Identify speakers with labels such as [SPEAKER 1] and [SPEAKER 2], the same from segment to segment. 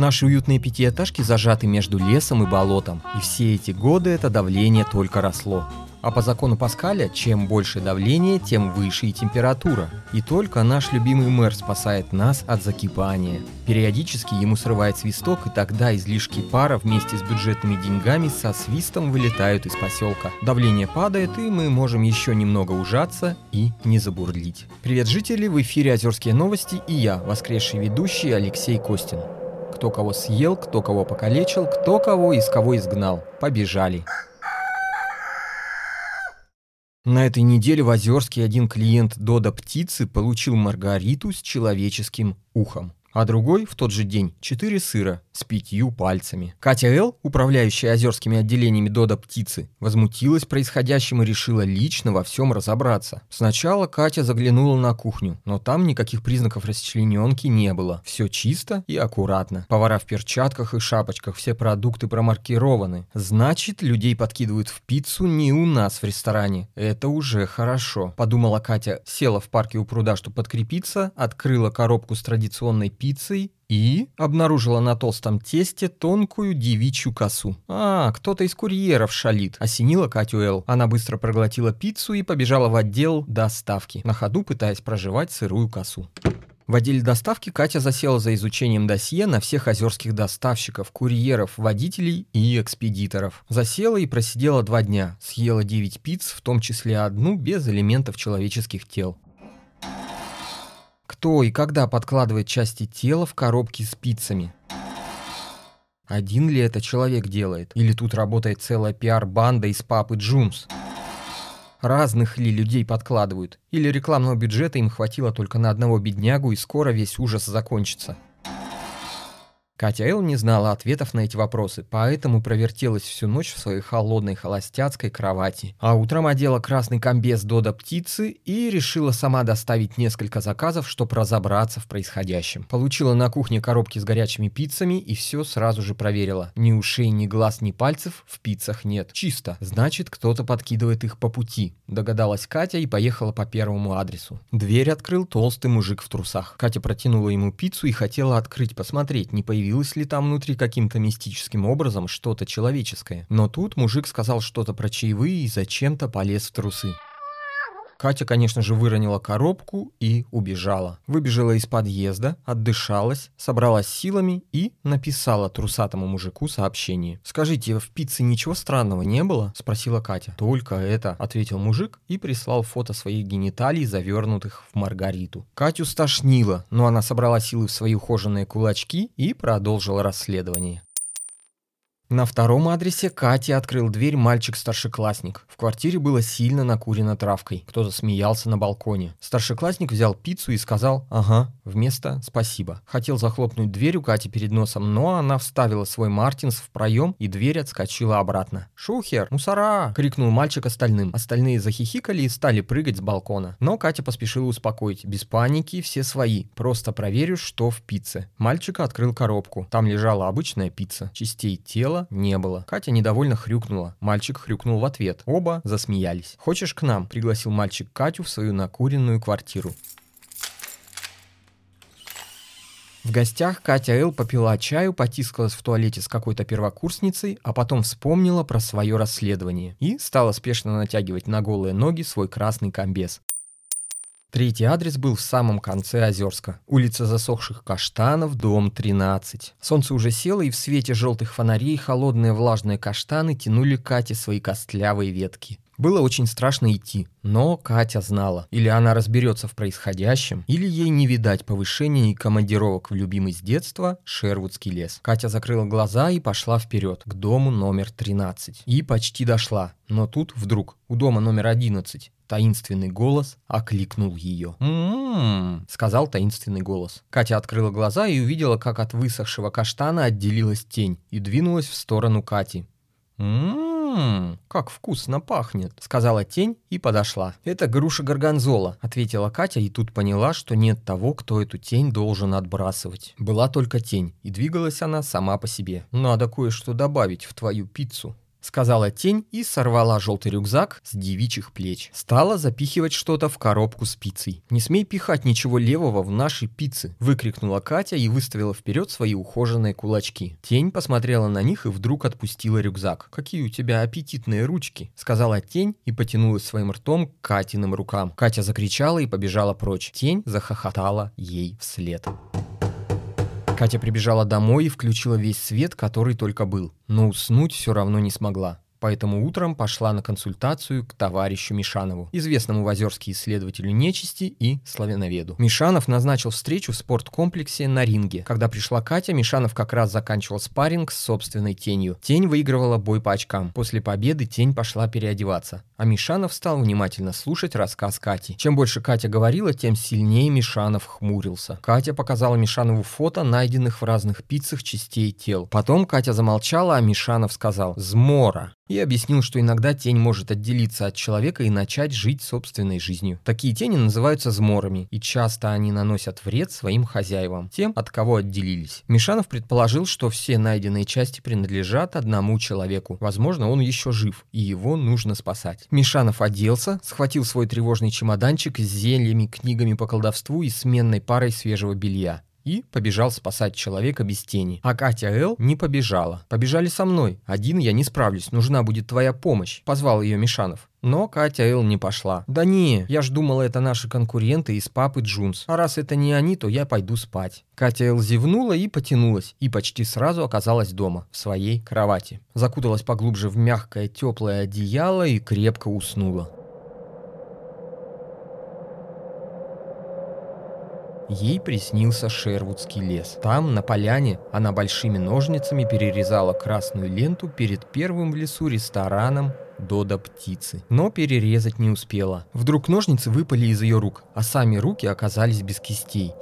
[SPEAKER 1] Наши уютные пятиэтажки зажаты между лесом и болотом, и все эти годы это давление только росло. А по закону Паскаля, чем больше давление, тем выше и температура. И только наш любимый мэр спасает нас от закипания. Периодически ему срывает свисток, и тогда излишки пара вместе с бюджетными деньгами со свистом вылетают из поселка. Давление падает, и мы можем еще немного ужаться и не забурлить. Привет, жители! В эфире Озерские новости и я, воскресший ведущий Алексей Костин. Кто кого съел, кто кого покалечил, кто кого из кого изгнал. Побежали. На этой неделе в Озерске один клиент Дода Птицы получил маргариту с человеческим ухом а другой в тот же день четыре сыра с пятью пальцами. Катя Л., управляющая озерскими отделениями Дода Птицы, возмутилась происходящим и решила лично во всем разобраться. Сначала Катя заглянула на кухню, но там никаких признаков расчлененки не было. Все чисто и аккуратно. Повара в перчатках и шапочках, все продукты промаркированы. Значит, людей подкидывают в пиццу не у нас в ресторане. Это уже хорошо. Подумала Катя, села в парке у пруда, чтобы подкрепиться, открыла коробку с традиционной пиццей и обнаружила на толстом тесте тонкую девичью косу. А, кто-то из курьеров шалит. Осенила Катю Эл. Она быстро проглотила пиццу и побежала в отдел доставки, на ходу пытаясь проживать сырую косу. В отделе доставки Катя засела за изучением досье на всех озерских доставщиков, курьеров, водителей и экспедиторов. Засела и просидела два дня, съела 9 пиц, в том числе одну без элементов человеческих тел кто и когда подкладывает части тела в коробки с пиццами. Один ли это человек делает? Или тут работает целая пиар-банда из папы Джунс? Разных ли людей подкладывают? Или рекламного бюджета им хватило только на одного беднягу и скоро весь ужас закончится? Катя Эл не знала ответов на эти вопросы, поэтому провертелась всю ночь в своей холодной холостяцкой кровати. А утром одела красный комбез Додо птицы и решила сама доставить несколько заказов, чтобы разобраться в происходящем. Получила на кухне коробки с горячими пиццами и все сразу же проверила. Ни ушей, ни глаз, ни пальцев в пиццах нет. Чисто. Значит, кто-то подкидывает их по пути. Догадалась Катя и поехала по первому адресу. Дверь открыл толстый мужик в трусах. Катя протянула ему пиццу и хотела открыть, посмотреть, не появилась появилось ли там внутри каким-то мистическим образом что-то человеческое. Но тут мужик сказал что-то про чаевые и зачем-то полез в трусы. Катя, конечно же, выронила коробку и убежала. Выбежала из подъезда, отдышалась, собралась силами и написала трусатому мужику сообщение. «Скажите, в пицце ничего странного не было?» – спросила Катя. «Только это», – ответил мужик и прислал фото своих гениталий, завернутых в маргариту. Катю стошнило, но она собрала силы в свои ухоженные кулачки и продолжила расследование. На втором адресе Кате открыл дверь мальчик-старшеклассник. В квартире было сильно накурено травкой. Кто-то смеялся на балконе. Старшеклассник взял пиццу и сказал «Ага» вместо «Спасибо». Хотел захлопнуть дверь у Кати перед носом, но она вставила свой Мартинс в проем, и дверь отскочила обратно. «Шухер! Мусора!» — крикнул мальчик остальным. Остальные захихикали и стали прыгать с балкона. Но Катя поспешила успокоить. Без паники, все свои. Просто проверю, что в пицце. Мальчик открыл коробку. Там лежала обычная пицца. Частей тела не было. Катя недовольно хрюкнула. Мальчик хрюкнул в ответ. Оба засмеялись. «Хочешь к нам?» – пригласил мальчик Катю в свою накуренную квартиру. В гостях Катя Эл попила чаю, потискалась в туалете с какой-то первокурсницей, а потом вспомнила про свое расследование и стала спешно натягивать на голые ноги свой красный комбез. Третий адрес был в самом конце Озерска. Улица засохших каштанов, дом 13. Солнце уже село, и в свете желтых фонарей холодные влажные каштаны тянули Кате свои костлявые ветки. Было очень страшно идти, но Катя знала, или она разберется в происходящем, или ей не видать повышения и командировок в любимый с детства Шервудский лес. Катя закрыла глаза и пошла вперед, к дому номер 13. И почти дошла, но тут вдруг у дома номер 11 таинственный голос окликнул ее. «М-м-м», сказал таинственный голос. Катя открыла глаза и увидела, как от высохшего каштана отделилась тень и двинулась в сторону Кати. «М-м-м», «Ммм, как вкусно пахнет», — сказала тень и подошла. «Это груша горгонзола», — ответила Катя и тут поняла, что нет того, кто эту тень должен отбрасывать. Была только тень, и двигалась она сама по себе. «Надо кое-что добавить в твою пиццу», — сказала тень и сорвала желтый рюкзак с девичьих плеч. Стала запихивать что-то в коробку с пиццей. «Не смей пихать ничего левого в наши пиццы!» — выкрикнула Катя и выставила вперед свои ухоженные кулачки. Тень посмотрела на них и вдруг отпустила рюкзак. «Какие у тебя аппетитные ручки!» — сказала тень и потянулась своим ртом к Катиным рукам. Катя закричала и побежала прочь. Тень захохотала ей вслед. Катя прибежала домой и включила весь свет, который только был, но уснуть все равно не смогла. Поэтому утром пошла на консультацию к товарищу Мишанову, известному в Озерске исследователю нечисти и славяноведу. Мишанов назначил встречу в спорткомплексе на ринге. Когда пришла Катя, Мишанов как раз заканчивал спарринг с собственной тенью. Тень выигрывала бой по очкам. После победы тень пошла переодеваться. А Мишанов стал внимательно слушать рассказ Кати. Чем больше Катя говорила, тем сильнее Мишанов хмурился. Катя показала Мишанову фото найденных в разных пиццах частей тел. Потом Катя замолчала, а Мишанов сказал «Змора» и объяснил, что иногда тень может отделиться от человека и начать жить собственной жизнью. Такие тени называются зморами, и часто они наносят вред своим хозяевам, тем, от кого отделились. Мишанов предположил, что все найденные части принадлежат одному человеку. Возможно, он еще жив, и его нужно спасать. Мишанов оделся, схватил свой тревожный чемоданчик с зельями, книгами по колдовству и сменной парой свежего белья и побежал спасать человека без тени. А Катя Эл не побежала. Побежали со мной. Один я не справлюсь, нужна будет твоя помощь. Позвал ее Мишанов. Но Катя Эл не пошла. «Да не, я ж думала, это наши конкуренты из папы Джунс. А раз это не они, то я пойду спать». Катя Эл зевнула и потянулась, и почти сразу оказалась дома, в своей кровати. Закуталась поглубже в мягкое теплое одеяло и крепко уснула. Ей приснился Шервудский лес. Там, на поляне, она большими ножницами перерезала красную ленту перед первым в лесу рестораном Дода птицы. Но перерезать не успела. Вдруг ножницы выпали из ее рук, а сами руки оказались без кистей.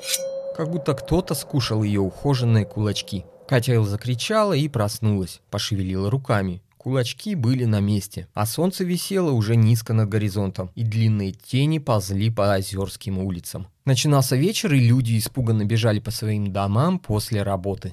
[SPEAKER 1] Как будто кто-то скушал ее ухоженные кулачки. Катя закричала и проснулась, пошевелила руками. Кулачки были на месте, а солнце висело уже низко над горизонтом, и длинные тени ползли по озерским улицам. Начинался вечер, и люди испуганно бежали по своим домам после работы.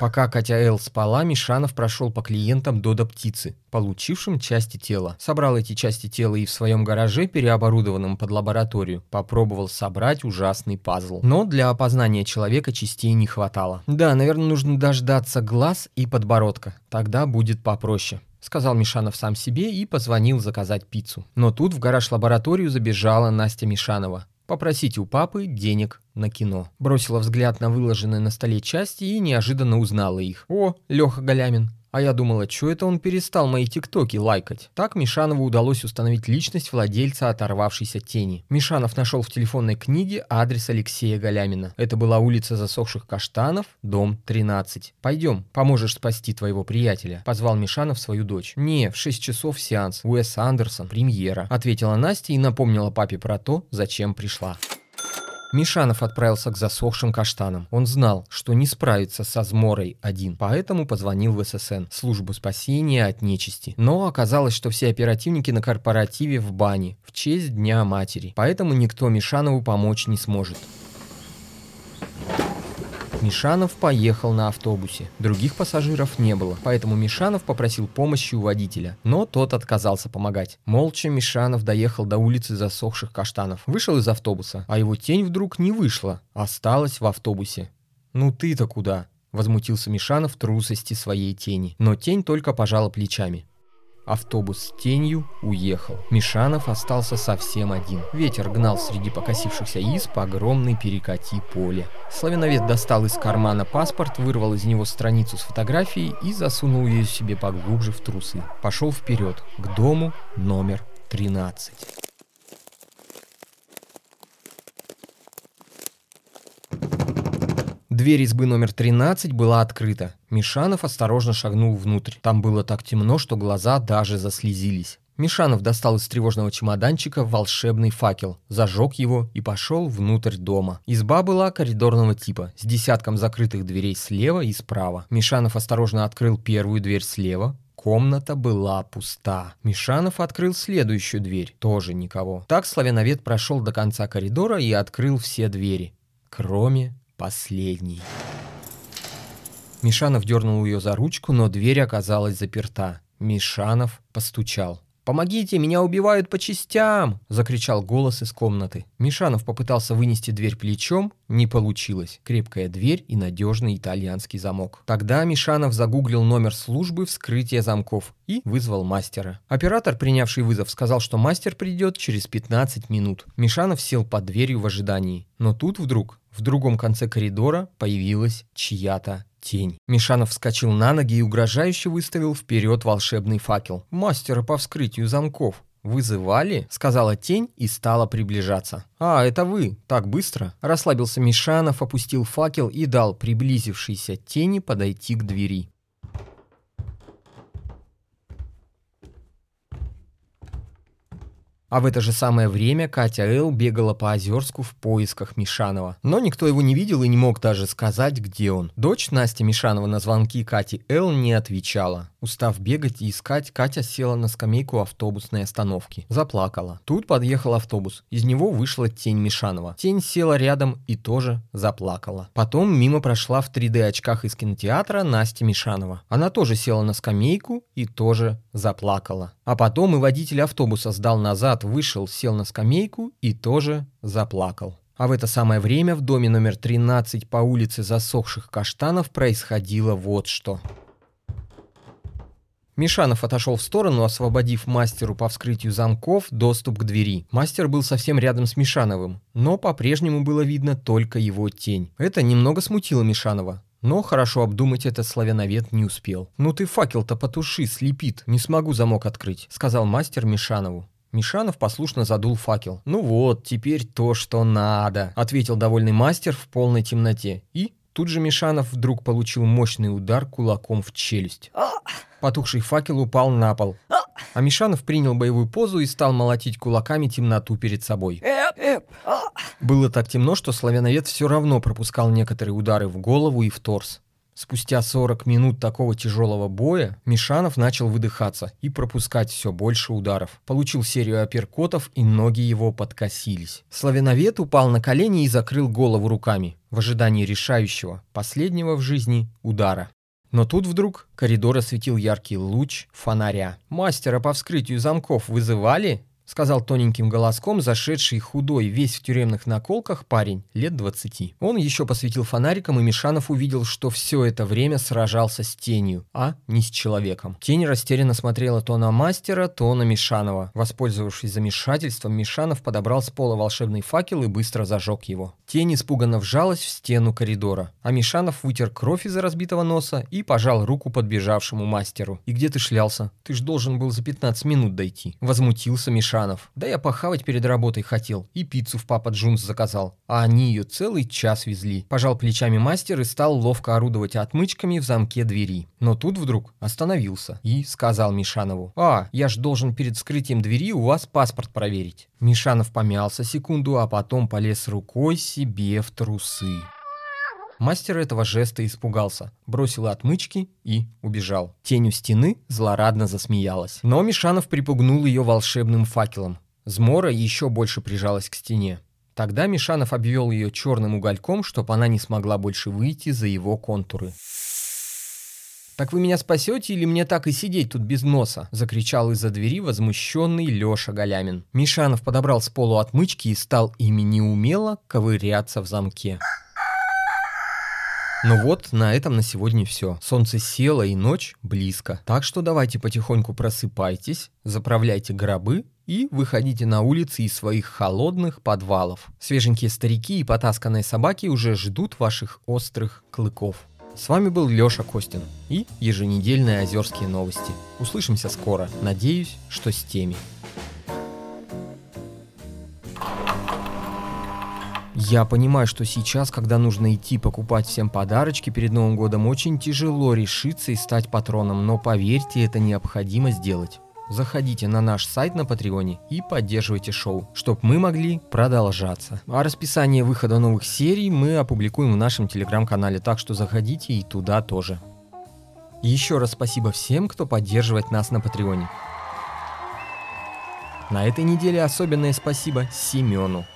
[SPEAKER 1] Пока Катя Эл спала, Мишанов прошел по клиентам Дода Птицы, получившим части тела. Собрал эти части тела и в своем гараже, переоборудованном под лабораторию, попробовал собрать ужасный пазл. Но для опознания человека частей не хватало. Да, наверное, нужно дождаться глаз и подбородка. Тогда будет попроще сказал Мишанов сам себе и позвонил заказать пиццу. Но тут в гараж-лабораторию забежала Настя Мишанова попросить у папы денег на кино. Бросила взгляд на выложенные на столе части и неожиданно узнала их. «О, Леха Галямин, а я думала, что это он перестал мои тиктоки лайкать. Так Мишанову удалось установить личность владельца оторвавшейся тени. Мишанов нашел в телефонной книге адрес Алексея Галямина. Это была улица засохших каштанов, дом 13. «Пойдем, поможешь спасти твоего приятеля», — позвал Мишанов свою дочь. «Не, в 6 часов сеанс. Уэс Андерсон, премьера», — ответила Настя и напомнила папе про то, зачем пришла. Мишанов отправился к засохшим каштанам. Он знал, что не справится со Зморой один, поэтому позвонил в ССН, службу спасения от нечисти. Но оказалось, что все оперативники на корпоративе в бане в честь Дня Матери, поэтому никто Мишанову помочь не сможет. Мишанов поехал на автобусе. Других пассажиров не было, поэтому Мишанов попросил помощи у водителя. Но тот отказался помогать. Молча Мишанов доехал до улицы засохших каштанов. Вышел из автобуса, а его тень вдруг не вышла, осталась в автобусе. «Ну ты-то куда?» – возмутился Мишанов трусости своей тени. Но тень только пожала плечами. Автобус с тенью уехал. Мишанов остался совсем один. Ветер гнал среди покосившихся исп огромный перекати поле. Славяновед достал из кармана паспорт, вырвал из него страницу с фотографией и засунул ее себе поглубже в трусы. Пошел вперед, к дому номер 13. Дверь избы номер 13 была открыта. Мишанов осторожно шагнул внутрь. Там было так темно, что глаза даже заслезились. Мишанов достал из тревожного чемоданчика волшебный факел, зажег его и пошел внутрь дома. Изба была коридорного типа, с десятком закрытых дверей слева и справа. Мишанов осторожно открыл первую дверь слева, Комната была пуста. Мишанов открыл следующую дверь. Тоже никого. Так славяновед прошел до конца коридора и открыл все двери. Кроме последней. Мишанов дернул ее за ручку, но дверь оказалась заперта. Мишанов постучал. «Помогите, меня убивают по частям!» – закричал голос из комнаты. Мишанов попытался вынести дверь плечом, не получилось. Крепкая дверь и надежный итальянский замок. Тогда Мишанов загуглил номер службы вскрытия замков и вызвал мастера. Оператор, принявший вызов, сказал, что мастер придет через 15 минут. Мишанов сел под дверью в ожидании. Но тут вдруг в другом конце коридора появилась чья-то тень. Мишанов вскочил на ноги и угрожающе выставил вперед волшебный факел. «Мастера по вскрытию замков». «Вызывали?» — сказала тень и стала приближаться. «А, это вы? Так быстро?» Расслабился Мишанов, опустил факел и дал приблизившейся тени подойти к двери. А в это же самое время Катя Эл бегала по Озерску в поисках Мишанова. Но никто его не видел и не мог даже сказать, где он. Дочь Настя Мишанова на звонки Кати Эл не отвечала. Устав бегать и искать, Катя села на скамейку автобусной остановки. Заплакала. Тут подъехал автобус. Из него вышла тень Мишанова. Тень села рядом и тоже заплакала. Потом мимо прошла в 3D-очках из кинотеатра Настя Мишанова. Она тоже села на скамейку и тоже заплакала. А потом и водитель автобуса сдал назад, вышел, сел на скамейку и тоже заплакал. А в это самое время в доме номер 13 по улице засохших каштанов происходило вот что. Мишанов отошел в сторону, освободив мастеру по вскрытию замков доступ к двери. Мастер был совсем рядом с Мишановым, но по-прежнему было видно только его тень. Это немного смутило Мишанова. Но хорошо обдумать это славяновед не успел. «Ну ты факел-то потуши, слепит, не смогу замок открыть», — сказал мастер Мишанову. Мишанов послушно задул факел. «Ну вот, теперь то, что надо», — ответил довольный мастер в полной темноте. И тут же Мишанов вдруг получил мощный удар кулаком в челюсть. Потухший факел упал на пол. А Мишанов принял боевую позу и стал молотить кулаками темноту перед собой. Было так темно, что славяновед все равно пропускал некоторые удары в голову и в торс. Спустя 40 минут такого тяжелого боя Мишанов начал выдыхаться и пропускать все больше ударов. Получил серию апперкотов и ноги его подкосились. Славяновед упал на колени и закрыл голову руками в ожидании решающего, последнего в жизни удара. Но тут вдруг коридор осветил яркий луч фонаря. «Мастера по вскрытию замков вызывали?» — сказал тоненьким голоском зашедший худой, весь в тюремных наколках парень, лет двадцати. Он еще посветил фонариком, и Мишанов увидел, что все это время сражался с тенью, а не с человеком. Тень растерянно смотрела то на мастера, то на Мишанова. Воспользовавшись замешательством, Мишанов подобрал с пола волшебный факел и быстро зажег его. Тень испуганно вжалась в стену коридора, а Мишанов вытер кровь из разбитого носа и пожал руку подбежавшему мастеру. «И где ты шлялся? Ты ж должен был за 15 минут дойти». Возмутился Мишанов Шанов. Да я похавать перед работой хотел. И пиццу в Папа Джунс заказал. А они ее целый час везли. Пожал плечами мастер и стал ловко орудовать отмычками в замке двери. Но тут вдруг остановился и сказал Мишанову. «А, я ж должен перед вскрытием двери у вас паспорт проверить». Мишанов помялся секунду, а потом полез рукой себе в трусы. Мастер этого жеста испугался, бросил отмычки и убежал. Тень у стены злорадно засмеялась. Но Мишанов припугнул ее волшебным факелом. Змора еще больше прижалась к стене. Тогда Мишанов обвел ее черным угольком, чтобы она не смогла больше выйти за его контуры. «Так вы меня спасете или мне так и сидеть тут без носа?» – закричал из-за двери возмущенный Леша Галямин. Мишанов подобрал с полу отмычки и стал ими неумело ковыряться в замке. Ну вот, на этом на сегодня все. Солнце село и ночь близко. Так что давайте потихоньку просыпайтесь, заправляйте гробы и выходите на улицы из своих холодных подвалов. Свеженькие старики и потасканные собаки уже ждут ваших острых клыков. С вами был Лёша Костин и еженедельные озерские новости. Услышимся скоро. Надеюсь, что с теми. Я понимаю, что сейчас, когда нужно идти покупать всем подарочки перед Новым годом, очень тяжело решиться и стать патроном, но поверьте, это необходимо сделать. заходите на наш сайт на Патреоне и поддерживайте шоу, чтобы мы могли продолжаться. А расписание выхода новых серий мы опубликуем в нашем телеграм-канале, так что заходите и туда тоже. Еще раз спасибо всем, кто поддерживает нас на Патреоне. На этой неделе особенное спасибо Семену.